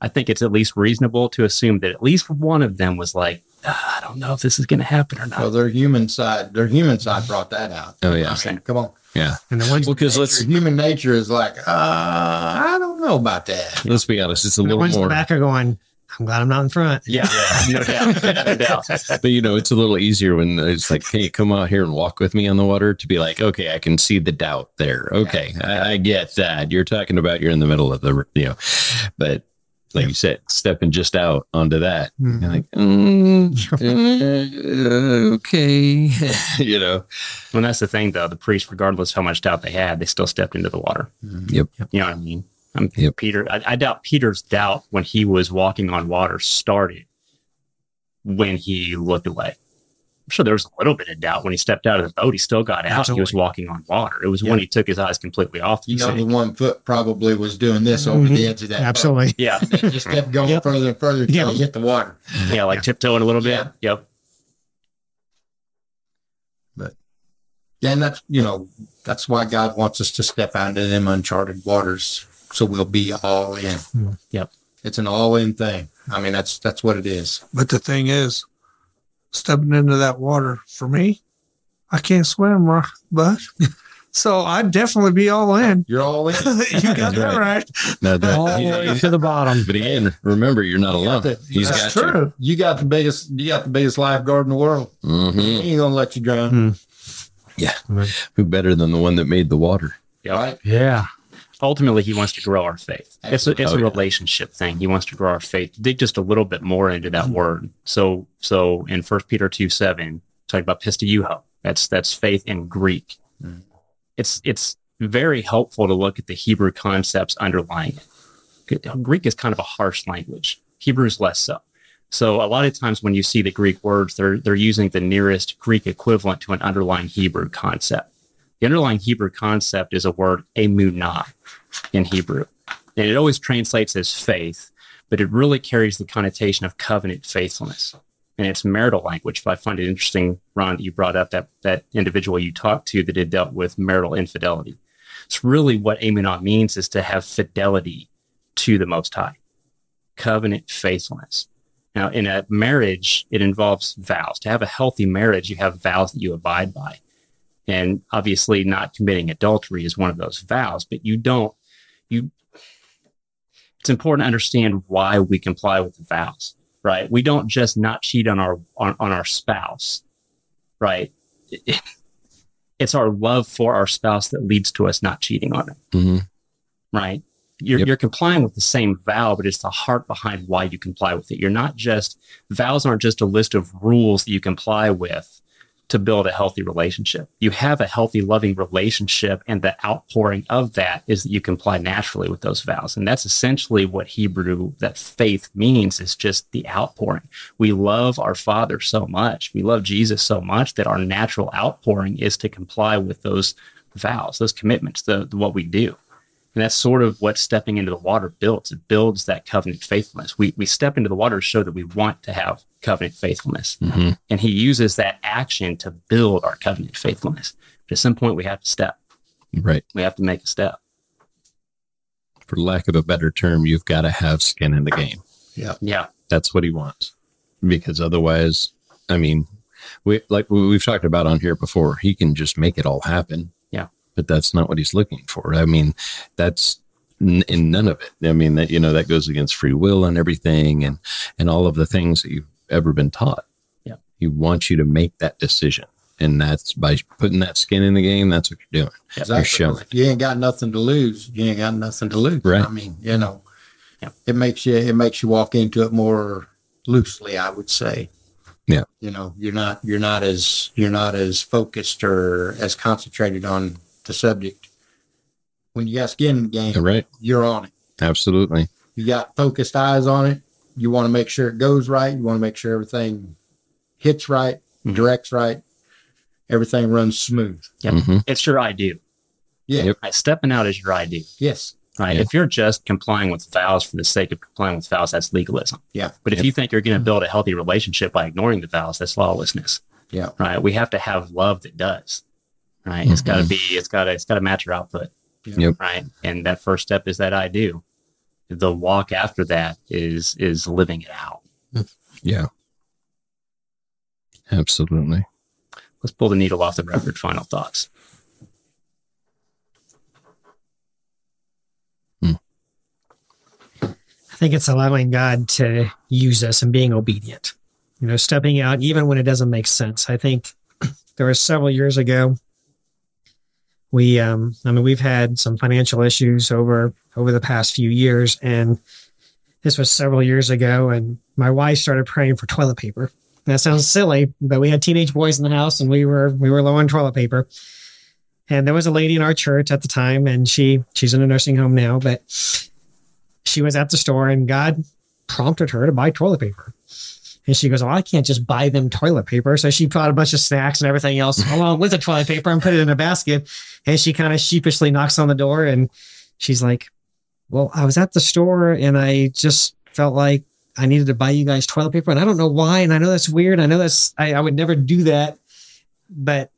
I think it's at least reasonable to assume that at least one of them was like, "Ah, "I don't know if this is going to happen or not." Well, their human side, their human side brought that out. Oh yeah. I mean, come on. Yeah. And the ones, Well, because let's human nature is like, uh, I don't know about that. let's be honest, it's a the little ones in more. the back are going, I'm glad I'm not in front. yeah, no doubt, no doubt. But you know, it's a little easier when it's like, "Hey, come out here and walk with me on the water." To be like, "Okay, I can see the doubt there. Okay, I, I get that. You're talking about you're in the middle of the, you know." But like you said, stepping just out onto that, Mhm. you're like, mm, uh, "Okay," you know. Well, that's the thing, though. The priests, regardless of how much doubt they had, they still stepped into the water. Yep. You know what I mean? I'm Yep. Peter. I, I doubt Peter's doubt when he was walking on water started when he looked away. I'm sure there was a little bit of doubt when he stepped out of the boat. He still got out. He was walking on water. It was when he took his eyes completely off. You know, the one foot probably was doing this over the mm-hmm. edge of that. boat. Absolutely. yeah, It just kept going Yep. further and further until Yep. he hit the water. yeah, like tiptoeing a little bit. Yeah. Yep. Yeah, and that's you know that's why God wants us to step out into them uncharted waters, so we'll be all in. Mm. Yep. It's an all in thing. I mean, that's that's what it is. But the thing is, stepping into that water for me, I can't swim, ri- but so I'd definitely be all in. You're all in. you got that right. Now that, all the way to the bottom. but again, remember, you're not alone. He's That's got true. You got the biggest. You got the biggest lifeguard in the world. you. hmm He ain't gonna let you drown. Yeah. Who better than the one that made the water? Yeah. Right? Yeah. Ultimately, he wants to grow our faith. It's a, it's Oh, a yeah. relationship thing. He wants to grow our faith. Dig just a little bit more into that mm-hmm. word. So, so in First Peter two seven, talking about pisteuo. That's that's faith in Greek. Mm-hmm. It's it's very helpful to look at the Hebrew concepts underlying it. Greek is kind of a harsh language. Hebrew is less so. So a lot of times when you see the Greek words, they're they're using the nearest Greek equivalent to an underlying Hebrew concept. The underlying Hebrew concept is a word emunah in Hebrew. And it always translates as faith, but it really carries the connotation of covenant faithfulness. And it's marital language. But I find it interesting, Ron, that you brought up that that individual you talked to that had dealt with marital infidelity. It's really what emunah means is to have fidelity to the Most High, covenant faithfulness. Now, in a marriage, it involves vows. To have a healthy marriage, you have vows that you abide by. And obviously, not committing adultery is one of those vows, but you don't you it's important to understand why we comply with the vows, right? We don't just not cheat on our on, on our spouse, right? It- it's our love for our spouse that leads to us not cheating on them, hmm right? You're, Yep. you're complying with the same vow, but it's the heart behind why you comply with it. You're not just vows aren't just a list of rules that you comply with to build a healthy relationship. You have a healthy, loving relationship, and the outpouring of that is that you comply naturally with those vows. And that's essentially what Hebrew, that faith means is just the outpouring. We love our Father so much, we love Jesus so much that our natural outpouring is to comply with those vows, those commitments, the, the what we do. And that's sort of what stepping into the water builds. It builds that covenant faithfulness. We, we step into the water to show that we want to have covenant faithfulness. hmm And he uses that action to build our covenant faithfulness. But at some point, we have to step. Right. We have to make a step. For lack of a better term, you've got to have skin in the game. Yeah. Yeah. That's what he wants. Because otherwise, I mean, we like we- we've talked about on here before, he can just make it all happen. Yeah. But that's not what he's looking for. I mean, that's in none of it. I mean, that you know that goes against free will and everything, and and all of the things that you've ever been taught. Yeah. He wants you to make that decision, and that's by putting that skin in the game. That's what you're doing. You're showing. If you ain't got nothing to lose, you ain't got nothing to lose. Right. I mean, you know, Yeah. it makes you it makes you walk into it more loosely. I would say. Yeah. You know, you're not you're not as you're not as focused or as concentrated on the subject. When you got skin in the game, Right. you're on it. Absolutely. You got focused eyes on it. You want to make sure it goes right. You want to make sure everything hits right, Mhm. directs right, everything runs smooth. Yep. hmm It's your I do. Yeah. Yep. Right? Stepping out is your I do. Yes. Right. Yeah. If you're just complying with vows for the sake of complying with vows, that's legalism. Yeah. But if you think you're going to build a healthy relationship by ignoring the vows, that's lawlessness. Yeah. Right. We have to have love that does. Right. It's got to be. It's got to. It's got to match your output. Yep. Right. And that first step is that I do. The walk after that is is living it out. Yeah. Absolutely. Let's pull the needle off the record. Final thoughts. Hmm. I think it's allowing God to use us and being obedient. You know, stepping out even when it doesn't make sense. I think there was several years ago. We, um, I mean, we've had some financial issues over over the past few years, and this was several years ago. And my wife started praying for toilet paper. That sounds silly, but we had teenage boys in the house, and we were we were low on toilet paper. And there was a lady in our church at the time, and she she's in a nursing home now, but she was at the store and God prompted her to buy toilet paper. And she goes, Well, I can't just buy them toilet paper. So she brought a bunch of snacks and everything else along with the toilet paper and put it in a basket. And she kind of sheepishly knocks on the door and she's like, Well, I was at the store and I just felt like I needed to buy you guys toilet paper. And I don't know why. And I know that's weird. I know that's, I, I would never do that. But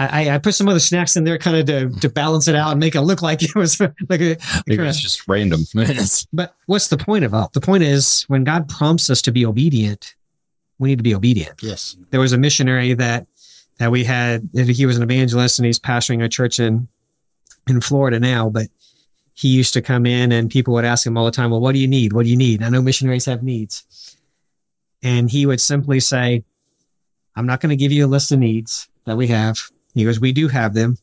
I, I put some other snacks in there kind of to, to balance it out and make it look like it was like a, Maybe it's just random. but what's the point of all? The point is when God prompts us to be obedient, we need to be obedient. Yes. There was a missionary that that we had. He was an evangelist and he's pastoring a church in in Florida now. But he used to come in and people would ask him all the time, "Well, what do you need? What do you need?" I know missionaries have needs, and he would simply say, "I'm not going to give you a list of needs that we have." He goes, "We do have them."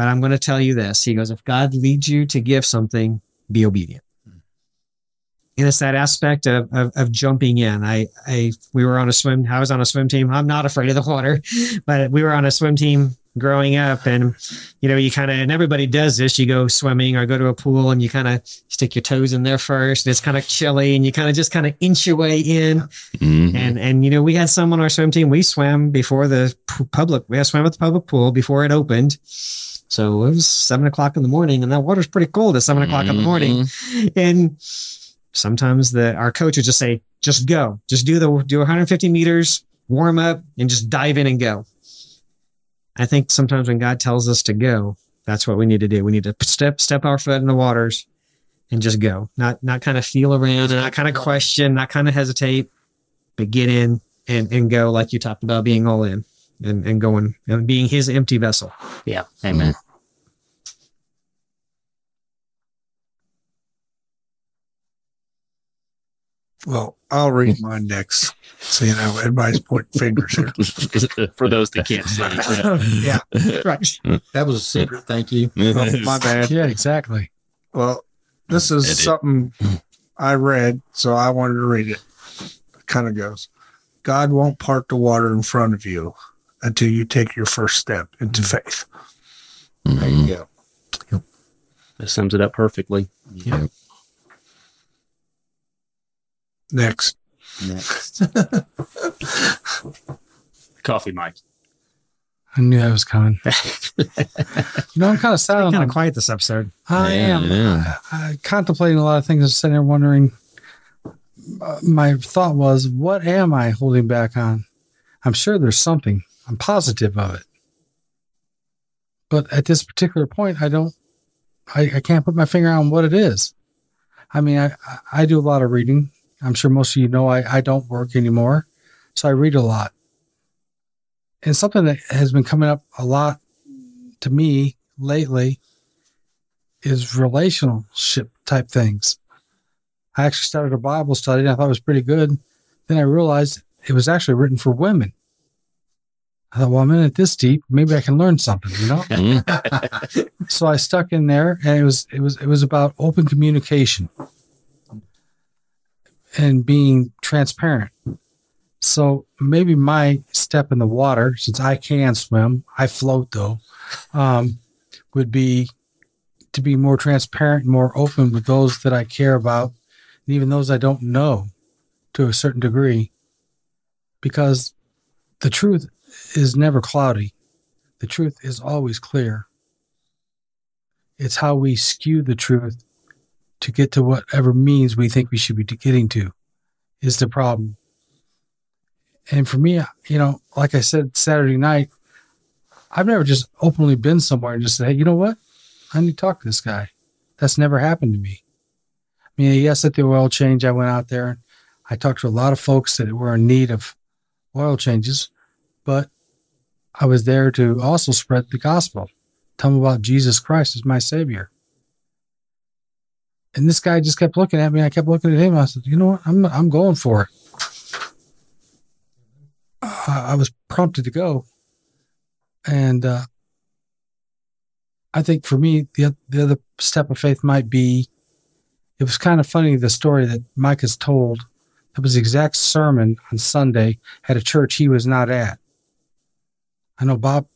But I'm going to tell you this. He goes, if God leads you to give something, be obedient. And it's that aspect of, of, of jumping in. I, I, we were on a swim, I was on a swim team. I'm not afraid of the water, but we were on a swim team growing up and, you know, you kind of, and everybody does this. You go swimming or go to a pool and you kind of stick your toes in there first. And it's kind of chilly and you kind of just kind of inch your way in. Mhm. And and you know, we had some on our swim team. We swam before the public. We swam at the public pool before it opened. So it was seven o'clock in the morning, and that water's pretty cold at 7 o'clock in the morning. And sometimes the our coach would just say, "Just go, just do the do 150 meters, warm up, and just dive in and go." I think sometimes when God tells us to go, that's what we need to do. We need to step step our foot in the waters and just go. Not not kind of feel around and not kind of question, not kind of hesitate, but get in and and go like you talked about being all in and and going and being his empty vessel. Yeah. Amen. Well, I'll read hmm. mine next. So, you know, everybody's pointing fingers here. For those that can't see. Yeah. Right. Hmm. That was a secret. Thank you. Oh, my bad. Yeah, exactly. Well, this is Edit. something I read, so I wanted to read it. It kind of goes God won't part the water in front of you until you take your first step into hmm. faith. There you go. That sums it up perfectly. Yep. Next. Next. Coffee Mike. I knew that was coming. you know, I'm kind of sad Kind of quiet this episode. I Yeah, am yeah. I, contemplating a lot of things. I'm sitting there wondering. Uh, my thought was, what am I holding back on? I'm sure there's something. I'm positive of it. But at this particular point, I don't. I, I can't put my finger on what it is. I mean, I I- I do a lot of reading. I'm sure most of you know I, I don't work anymore, so I read a lot. And something that has been coming up a lot to me lately is relationship type things. I actually started a Bible study and I thought it was pretty good. Then I realized it was actually written for women. I thought, well, I'm in it this deep. Maybe I can learn something, you know? Mm. so I stuck in there and it was it was it was about open communication and being transparent. So maybe my step in the water, since I can swim, I float though, um, would be to be more transparent more open with those that I care about, and even those I don't know to a certain degree, because the truth is never cloudy. The truth is always clear. It's how we skew the truth to get to whatever means we think we should be getting to is the problem. And for me, you know, like I said Saturday night, I've never just openly been somewhere and just said, hey, you know what? I need to talk to this guy. That's never happened to me. I mean, yes, at the oil change, I went out there and I talked to a lot of folks that were in need of oil changes, but I was there to also spread the gospel, tell them about Jesus Christ as my Savior. And this guy just kept looking at me. I kept looking at him. I said, "You know what? I'm I'm going for it." I I was prompted to go, and uh, I think for me, the the other step of faith might be. It was kind of funny the story that Mike has told. That was the exact sermon on Sunday at a church he was not at. I know Bob.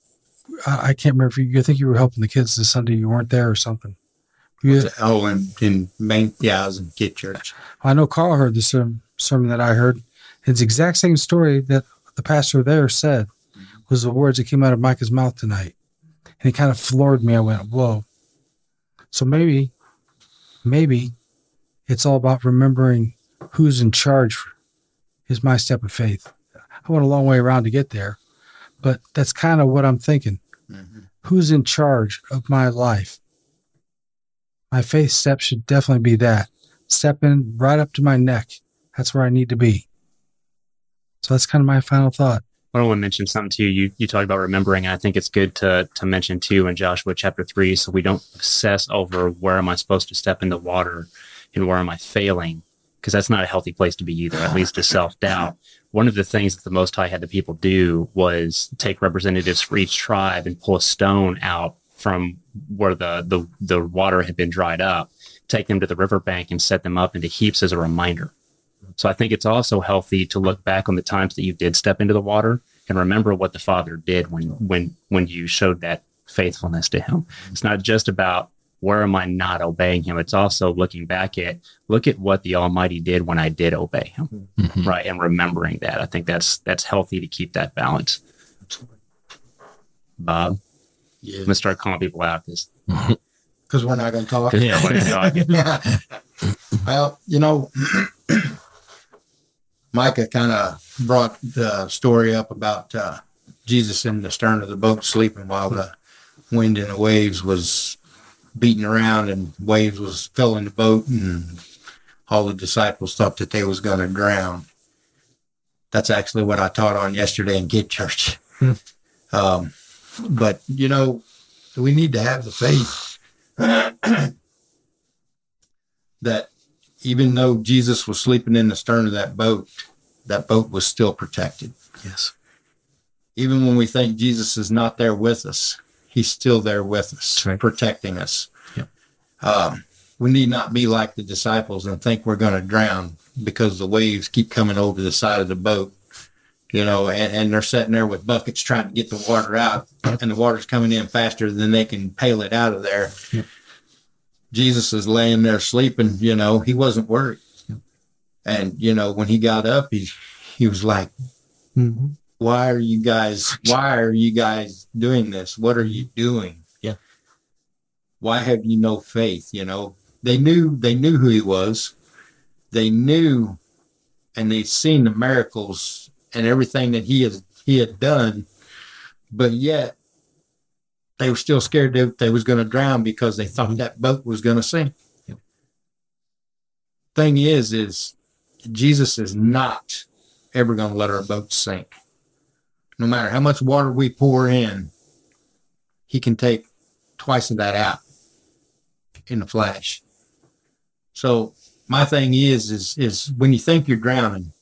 I, I can't remember if you. I think you were helping the kids this Sunday. You weren't there or something. Oh, in, in main, yeah, I was in Kid Church. I know Carl heard the sermon, sermon that I heard. It's the exact same story that the pastor there said was the words that came out of Micah's mouth tonight. And it kind of floored me. I went, whoa. So maybe, maybe it's all about remembering who's in charge is my step of faith. I went a long way around to get there, but that's kind of what I'm thinking. Mm-hmm. Who's in charge of my life? My faith step should definitely be that stepping right up to my neck. That's where I need to be. So that's kind of my final thought. I want to mention something too. You you talked about remembering, and I think it's good to to mention too in Joshua chapter three, so we don't obsess over where am I supposed to step in the water and where am I failing, because that's not a healthy place to be either. At least to self doubt. One of the things that the Most High had the people do was take representatives for each tribe and pull a stone out from where the the the water had been dried up, take them to the riverbank and set them up into heaps as a reminder. So I think it's also healthy to look back on the times that you did step into the water and remember what the Father did when when when you showed that faithfulness to Him. It's not just about where am I not obeying Him. It's also looking back at look at what the Almighty did when I did obey Him, Mhm. right? And remembering that. I think that's that's healthy to keep that balance. Bob, Yeah. I'm gonna start calling people out because Because we're not going to talk. Yeah. we're not yeah. well, you know, Micah kind of brought the story up about uh, Jesus in the stern of the boat sleeping while the wind and the waves was beating around and waves was filling the boat and all the disciples thought that they was going to drown. That's actually what I taught on yesterday in Kid Church. Um, but you know, we need to have the faith that even though Jesus was sleeping in the stern of that boat, that boat was still protected. Yes. Even when we think Jesus is not there with us, he's still there with us, right. protecting us. Yep. Um, we need not be like the disciples and think we're going to drown because the waves keep coming over the side of the boat, you know, and, and they're sitting there with buckets trying to get the water out, and the water's coming in faster than they can pail it out of there. Jesus is laying there sleeping, you know, he wasn't worried. And, you know, when he got up, he, he was like, Mm-hmm. why are you guys why are you guys doing this what are you doing Yeah. why have you no faith you know they knew they knew who he was they knew and they'd seen the miracles and everything that he has he had done but yet they were still scared that they was going to drown because they thought that boat was going to sink Yep. thing is is jesus is not ever going to let our boat sink no matter how much water we pour in, he can take twice of that out in a flash. So my thing is, is, is when you think you're drowning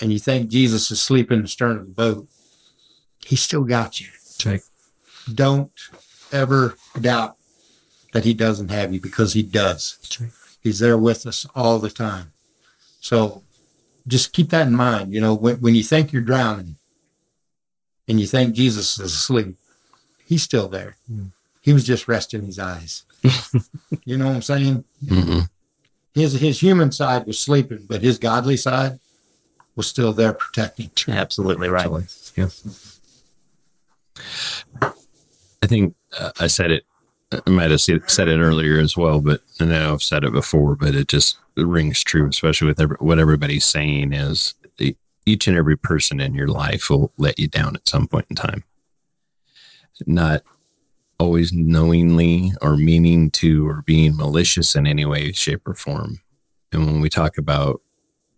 and you think Jesus is sleeping in the stern of the boat, he still got you. That's right. Don't ever doubt that he doesn't have you because he does. That's right. He's there with us all the time. So just keep that in mind. You know, when, when you think you're drowning and you think Jesus is asleep, he's still there. He was just resting his eyes. you know what I'm saying? hmm His his human side was sleeping, but his godly side was still there protecting. Absolutely right. Yeah. I think uh, I said it. I might have said said it earlier as well, but and I know I've said it before, but it just rings true, especially with every, what everybody's saying is the, each and every person in your life will let you down at some point in time. Not always knowingly or meaning to or being malicious in any way, shape, or form. And when we talk about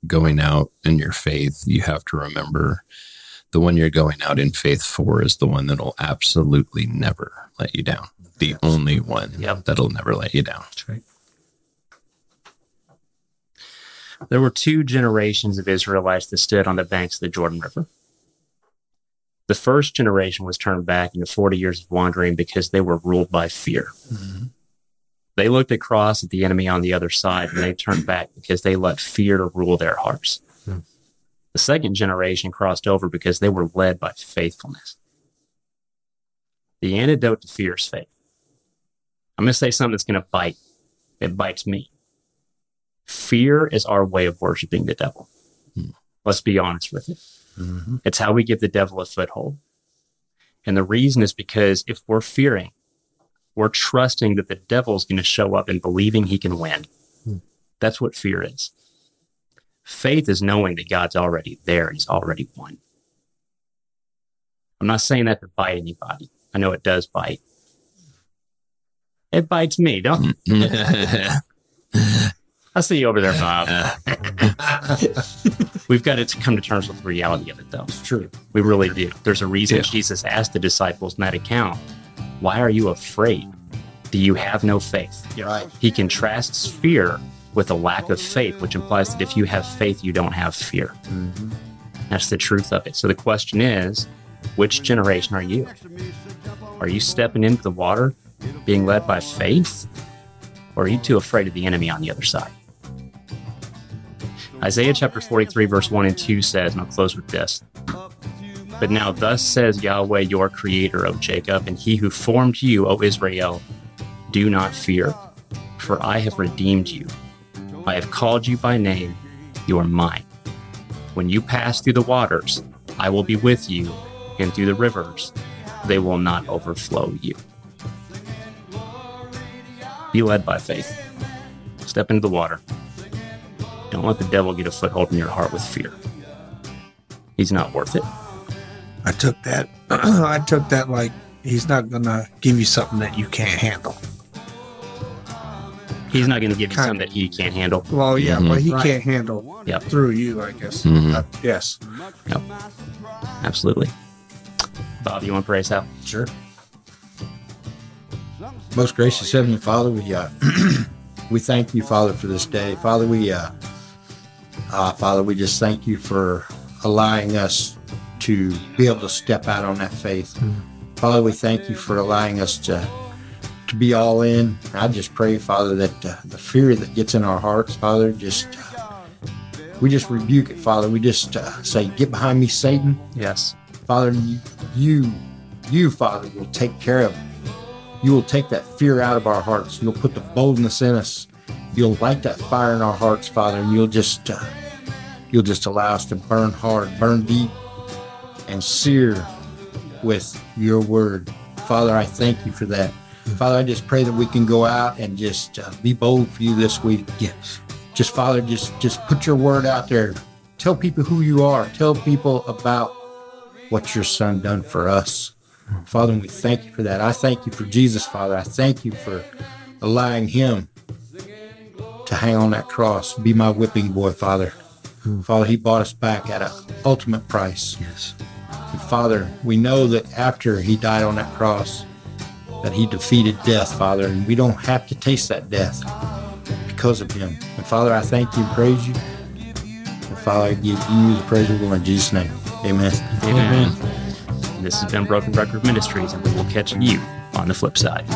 going out in your faith, you have to remember the one you're going out in faith for is the one that'll absolutely never let you down. The only one Yep. that'll never let you down. That's right. There were two generations of Israelites that stood on the banks of the Jordan River. The first generation was turned back into 40 years of wandering because they were ruled by fear. Mm-hmm. They looked across at the enemy on the other side and they turned back because they let fear to rule their hearts. Hmm. The second generation crossed over because they were led by faithfulness. The antidote to fear is faith. I'm going to say something that's going to bite. It bites me. Fear is our way of worshiping the devil. Hmm. Let's be honest with it. It's how we give the devil a foothold. And the reason is because if we're fearing, we're trusting that the devil's going to show up and believing he can win. Hmm. That's what fear is. Faith is knowing that God's already there, he's already won. I'm not saying that to bite anybody. I know it does bite. It bites me, don't I see you over there, Bob. We've got to come to terms with the reality of it, though. It's true. We really do. There's a reason Yeah. Jesus asked the disciples in that account, Why are you afraid? Do you have no faith? Right. He contrasts fear with a lack of faith, which implies that if you have faith, you don't have fear. Mm-hmm. That's the truth of it. So the question is, which generation are you? Are you stepping into the water, being led by faith? Or are you too afraid of the enemy on the other side? Isaiah chapter 43, verse 1 and 2 says, and I'll close with this. But now, thus says Yahweh, your creator, O Jacob, and he who formed you, O Israel, do not fear, for I have redeemed you. I have called you by name, you are mine. When you pass through the waters, I will be with you, and through the rivers, they will not overflow you. Be led by faith. Step into the water. Don't let the devil get a foothold in your heart with fear. He's not worth it. I took that. I took that like he's not gonna give you something that you can't handle. He's not going to give you something that he can't handle. Well, yeah, Mhm. but he Right. can't handle Yep. through you, I guess. Mhm. Uh, yes. Absolutely. Bob, you want to pray us out? Sure. Most gracious Heavenly Father, we uh, we thank you, Father, for this day. Father, we, uh, uh, Father, we just thank you for allowing us to be able to step out on that faith. Father, we thank you for allowing us to to be all in. I just pray, Father, that uh, the fear that gets in our hearts, Father, just uh, we just rebuke it, Father. We just uh, say, "Get behind me, Satan." Yes. Father, you, you, you, Father, will take care of it. You will take that fear out of our hearts. You'll put the boldness in us. You'll light that fire in our hearts, Father, and you'll just, uh, you'll just allow us to burn hard, burn deep, and sear with your word. Father, I thank you for that. Father, I just pray that we can go out and just uh, be bold for you this week. Yes. Just Father, just just put your word out there. Tell people who you are. Tell people about what your son done for us. Father, and we thank you for that. I thank you for Jesus, Father. I thank you for allowing him to hang on that cross, be my whipping boy, Father. Father, he bought us back at an ultimate price. Yes. And Father, we know that after he died on that cross, that he defeated death, Father, and we don't have to taste that death because of him. And Father, I thank you and praise you. And Father, I give you the praise and glory in Jesus' name. Amen. Amen. And this has been Broken Record Ministries, and we will catch you on the flip side.